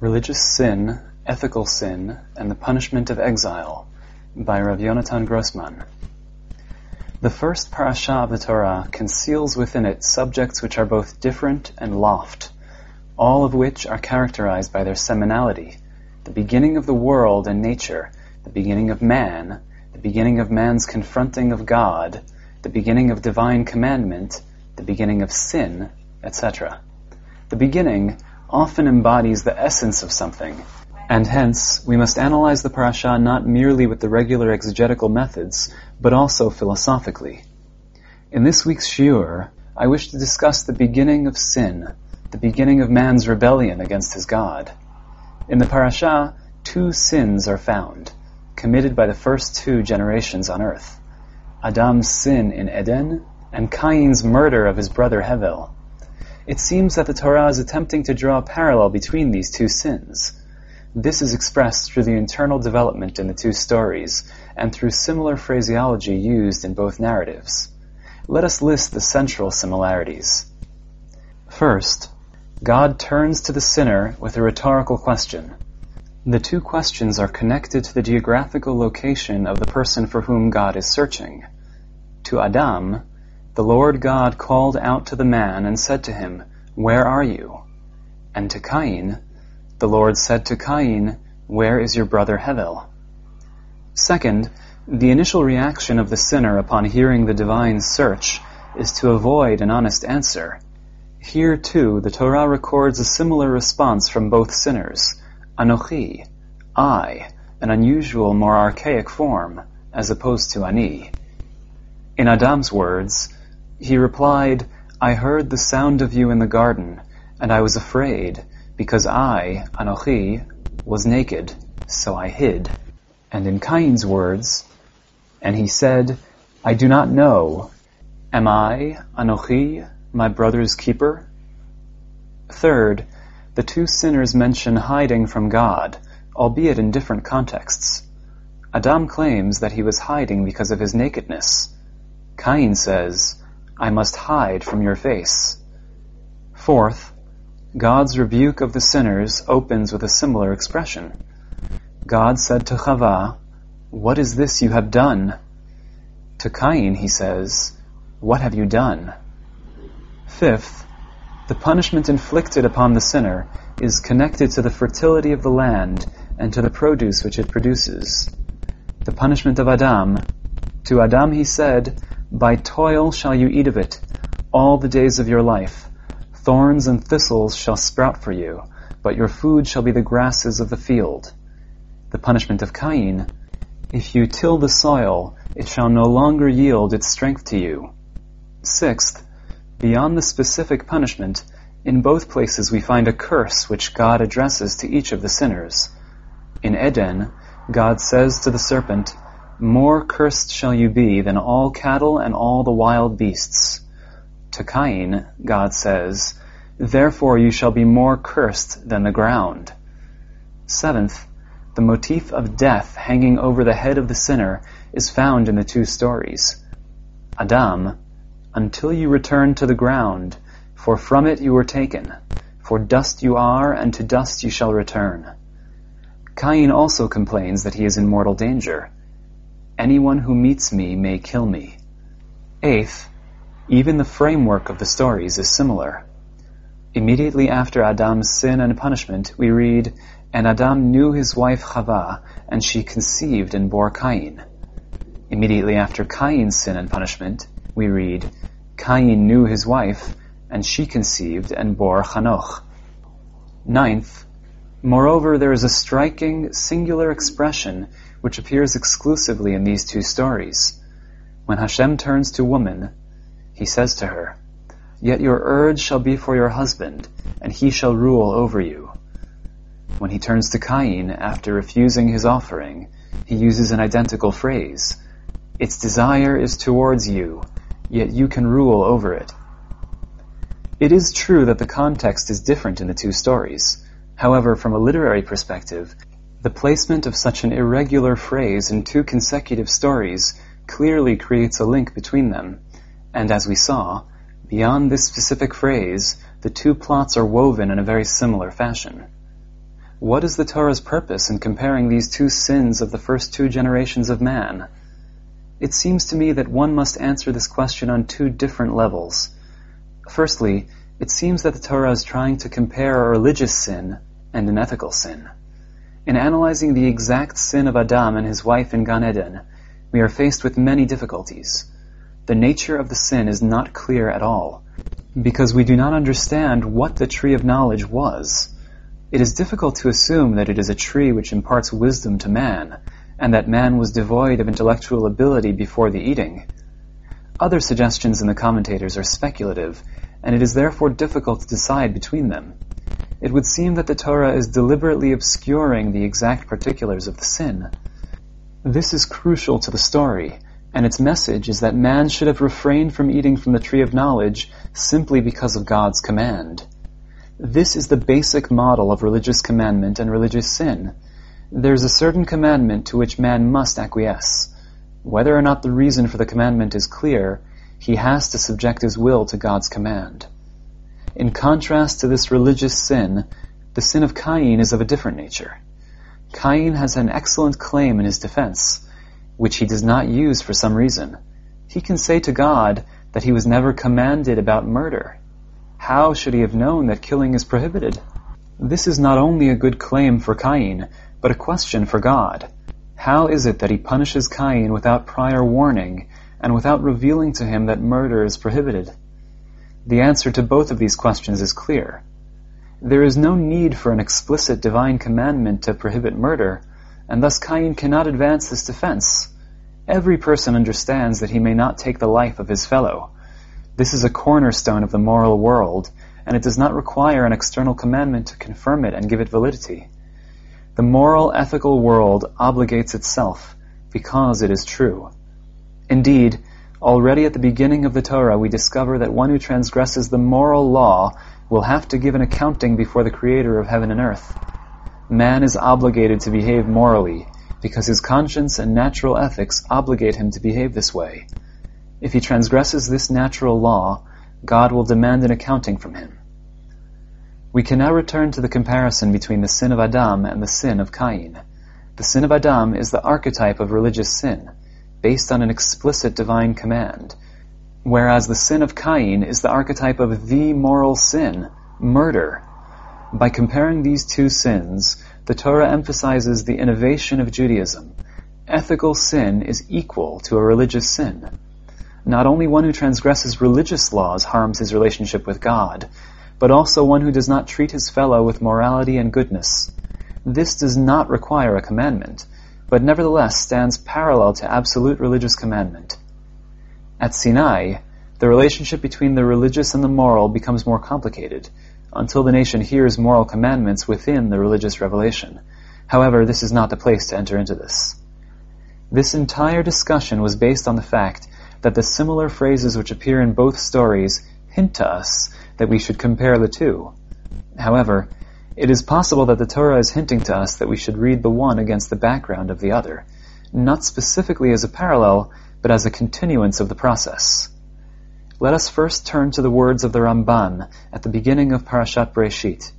Religious Sin, Ethical Sin, and the Punishment of Exile by Rav Yonatan Grossman. The first parasha of the Torah conceals within it subjects which are both different and loft, all of which are characterized by their seminality, the beginning of the world and nature, the beginning of man, the beginning of man's confronting of God, the beginning of divine commandment, the beginning of sin, etc. The beginning often embodies the essence of something, and hence we must analyze the parasha not merely with the regular exegetical methods, but also philosophically. In this week's shiur, I wish to discuss the beginning of sin, the beginning of man's rebellion against his God. In the parasha, two sins are found, committed by the first two generations on earth. Adam's sin in Eden, and Cain's murder of his brother Hevel. It seems that the Torah is attempting to draw a parallel between these two sins. This is expressed through the internal development in the two stories, and through similar phraseology used in both narratives. Let us list the central similarities. First, God turns to the sinner with a rhetorical question. The two questions are connected to the geographical location of the person for whom God is searching. To Adam, the Lord God called out to the man and said to him, Where are you? And to Cain, the Lord said to Cain, Where is your brother Hevel? Second, the initial reaction of the sinner upon hearing the divine search is to avoid an honest answer. Here too, the Torah records a similar response from both sinners. Anochi, I, an unusual, more archaic form, as opposed to Ani. In Adam's words, he replied, I heard the sound of you in the garden, and I was afraid, because I, Anochi, was naked, so I hid. And in Cain's words, and he said, I do not know, am I, Anochi, my brother's keeper? Third, the two sinners mention hiding from God, albeit in different contexts. Adam claims that he was hiding because of his nakedness. Cain says, I must hide from your face. Fourth, God's rebuke of the sinners opens with a similar expression. God said to Chava, What is this you have done? To Cain he says, What have you done? Fifth, the punishment inflicted upon the sinner is connected to the fertility of the land and to the produce which it produces. The punishment of Adam, to Adam he said, by toil shall you eat of it all the days of your life. Thorns and thistles shall sprout for you, but your food shall be the grasses of the field. The punishment of Cain, if you till the soil, it shall no longer yield its strength to you. Sixth, beyond the specific punishment, in both places we find a curse which God addresses to each of the sinners. In Eden, God says to the serpent, more cursed shall you be than all cattle and all the wild beasts. To Cain, God says, Therefore you shall be more cursed than the ground. Seventh, the motif of death hanging over the head of the sinner is found in the two stories. Adam, until you return to the ground, for from it you were taken, for dust you are, and to dust you shall return. Cain also complains that he is in mortal danger. Anyone who meets me may kill me. Eighth, even the framework of the stories is similar. Immediately after Adam's sin and punishment, we read, And Adam knew his wife Chava, and she conceived and bore Cain. Immediately after Cain's sin and punishment, we read, Cain knew his wife, and she conceived and bore Hanoch. Ninth, moreover, there is a striking, singular expression which appears exclusively in these two stories. When Hashem turns to woman, he says to her, Yet your urge shall be for your husband, and he shall rule over you. When he turns to Cain after refusing his offering, he uses an identical phrase. Its desire is towards you, yet you can rule over it. It is true that the context is different in the two stories. However, from a literary perspective, the placement of such an irregular phrase in two consecutive stories clearly creates a link between them, and as we saw, beyond this specific phrase, the two plots are woven in a very similar fashion. What is the Torah's purpose in comparing these two sins of the first two generations of man? It seems to me that one must answer this question on two different levels. Firstly, it seems that the Torah is trying to compare a religious sin and an ethical sin. In analyzing the exact sin of Adam and his wife in Gan Eden, we are faced with many difficulties. The nature of the sin is not clear at all, because we do not understand what the tree of knowledge was. It is difficult to assume that it is a tree which imparts wisdom to man, and that man was devoid of intellectual ability before the eating. Other suggestions in the commentators are speculative, and it is therefore difficult to decide between them. It would seem that the Torah is deliberately obscuring the exact particulars of the sin. This is crucial to the story, and its message is that man should have refrained from eating from the tree of knowledge simply because of God's command. This is the basic model of religious commandment and religious sin. There is a certain commandment to which man must acquiesce. Whether or not the reason for the commandment is clear, he has to subject his will to God's command. In contrast to this religious sin, the sin of Cain is of a different nature. Cain has an excellent claim in his defense, which he does not use for some reason. He can say to God that he was never commanded about murder. How should he have known that killing is prohibited? This is not only a good claim for Cain, but a question for God. How is it that he punishes Cain without prior warning and without revealing to him that murder is prohibited? The answer to both of these questions is clear. There is no need for an explicit divine commandment to prohibit murder, and thus Cain cannot advance this defense. Every person understands that he may not take the life of his fellow, this is a cornerstone of the moral world, and it does not require an external commandment to confirm it and give it validity. The moral, ethical world obligates itself because it is true. Indeed, already at the beginning of the Torah we discover that one who transgresses the moral law will have to give an accounting before the Creator of heaven and earth. Man is obligated to behave morally because his conscience and natural ethics obligate him to behave this way. If he transgresses this natural law, God will demand an accounting from him. We can now return to the comparison between the sin of Adam and the sin of Cain. The sin of Adam is the archetype of religious sin, based on an explicit divine command, whereas the sin of Cain is the archetype of the moral sin, murder. By comparing these two sins, the Torah emphasizes the innovation of Judaism. Ethical sin is equal to a religious sin. Not only one who transgresses religious laws harms his relationship with God, but also one who does not treat his fellow with morality and goodness. This does not require a commandment, but nevertheless stands parallel to absolute religious commandment. At Sinai, the relationship between the religious and the moral becomes more complicated, until the nation hears moral commandments within the religious revelation. However, this is not the place to enter into this. This entire discussion was based on the fact that the similar phrases which appear in both stories hint to us that we should compare the two. However, it is possible that the Torah is hinting to us that we should read the one against the background of the other, not specifically as a parallel, but as a continuance of the process. Let us first turn to the words of the Ramban at the beginning of Parashat Breshit.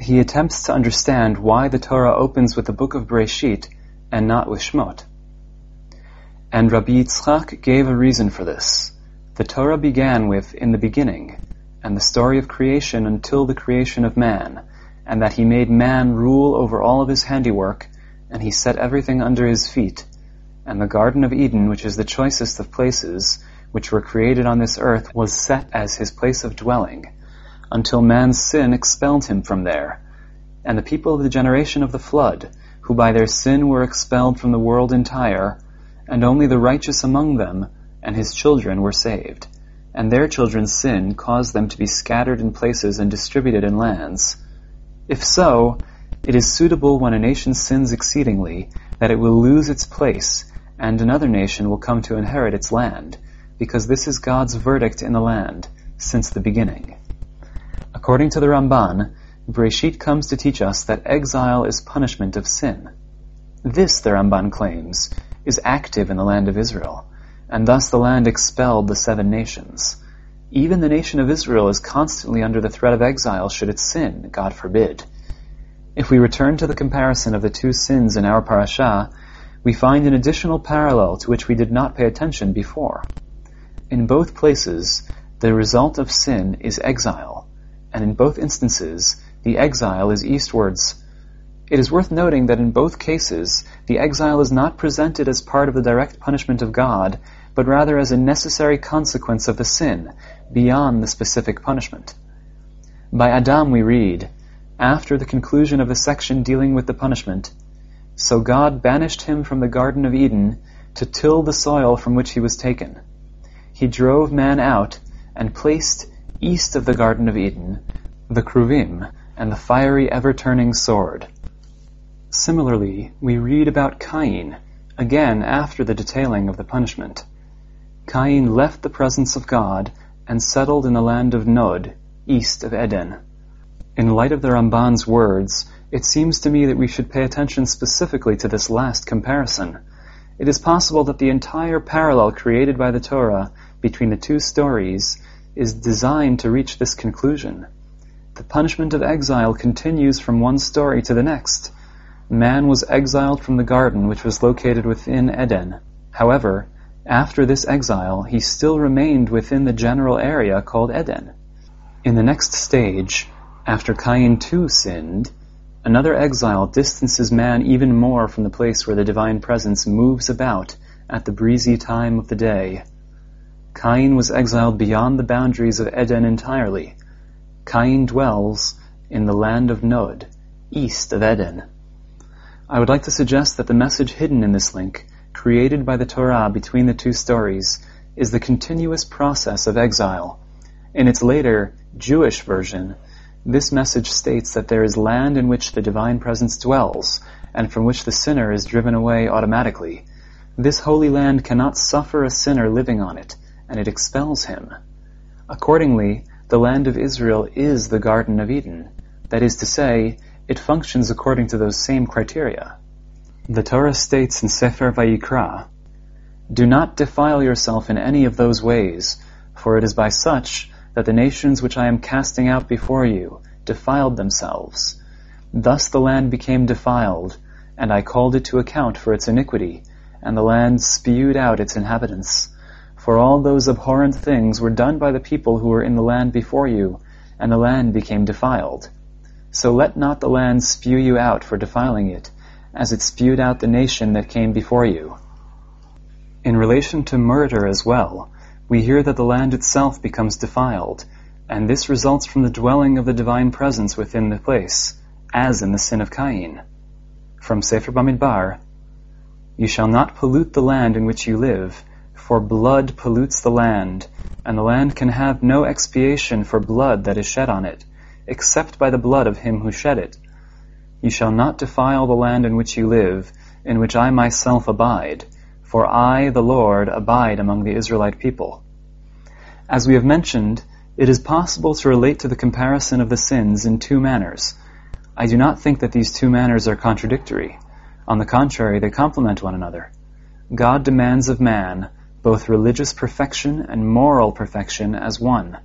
He attempts to understand why the Torah opens with the book of Breshit and not with Shmot. And Rabbi Yitzchak gave a reason for this. The Torah began with, in the beginning, and the story of creation until the creation of man, and that he made man rule over all of his handiwork, and he set everything under his feet. And the Garden of Eden, which is the choicest of places, which were created on this earth, was set as his place of dwelling, until man's sin expelled him from there. And the people of the generation of the flood, who by their sin were expelled from the world entire, and only the righteous among them and his children were saved. And their children's sin caused them to be scattered in places and distributed in lands. If so, it is suitable when a nation sins exceedingly that it will lose its place, and another nation will come to inherit its land, because this is God's verdict in the land since the beginning. According to the Ramban, Breshit comes to teach us that exile is punishment of sin. This, the Ramban claims, is active in the land of Israel, and thus the land expelled the seven nations. Even the nation of Israel is constantly under the threat of exile should it sin, God forbid. If we return to the comparison of the two sins in our parasha, we find an additional parallel to which we did not pay attention before. In both places, the result of sin is exile, and in both instances, the exile is eastwards. It is worth noting that in both cases, the exile is not presented as part of the direct punishment of God, but rather as a necessary consequence of the sin, beyond the specific punishment. By Adam we read, after the conclusion of the section dealing with the punishment, so God banished him from the Garden of Eden to till the soil from which he was taken. He drove man out and placed east of the Garden of Eden the Kruvim and the fiery ever-turning sword. Similarly, we read about Cain, again after the detailing of the punishment. Cain left the presence of God and settled in the land of Nod, east of Eden. In light of the Ramban's words, it seems to me that we should pay attention specifically to this last comparison. It is possible that the entire parallel created by the Torah between the two stories is designed to reach this conclusion. The punishment of exile continues from one story to the next. Man was exiled from the garden which was located within Eden. However, after this exile, he still remained within the general area called Eden. In the next stage, after Cain too sinned, another exile distances man even more from the place where the divine presence moves about at the breezy time of the day. Cain was exiled beyond the boundaries of Eden entirely. Cain dwells in the land of Nod, east of Eden. I would like to suggest that the message hidden in this link, created by the Torah between the two stories, is the continuous process of exile. In its later, Jewish version, this message states that there is land in which the divine presence dwells, and from which the sinner is driven away automatically. This holy land cannot suffer a sinner living on it, and it expels him. Accordingly, the land of Israel is the Garden of Eden. That is to say, it functions according to those same criteria. The Torah states in Sefer Vayikra, Do not defile yourself in any of those ways, for it is by such that the nations which I am casting out before you defiled themselves. Thus the land became defiled, and I called it to account for its iniquity, and the land spewed out its inhabitants. For all those abhorrent things were done by the people who were in the land before you, and the land became defiled. So let not the land spew you out for defiling it, as it spewed out the nation that came before you. In relation to murder as well, we hear that the land itself becomes defiled, and this results from the dwelling of the divine presence within the place, as in the sin of Cain. From Sefer Bamidbar, You shall not pollute the land in which you live, for blood pollutes the land, and the land can have no expiation for blood that is shed on it, except by the blood of him who shed it. You shall not defile the land in which you live, in which I myself abide, for I, the Lord, abide among the Israelite people. As we have mentioned, it is possible to relate to the comparison of the sins in two manners. I do not think that these two manners are contradictory. On the contrary, they complement one another. God demands of man both religious perfection and moral perfection as one,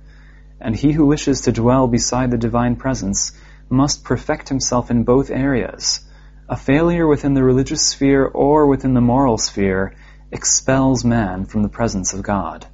and he who wishes to dwell beside the divine presence must perfect himself in both areas. A failure within the religious sphere or within the moral sphere expels man from the presence of God.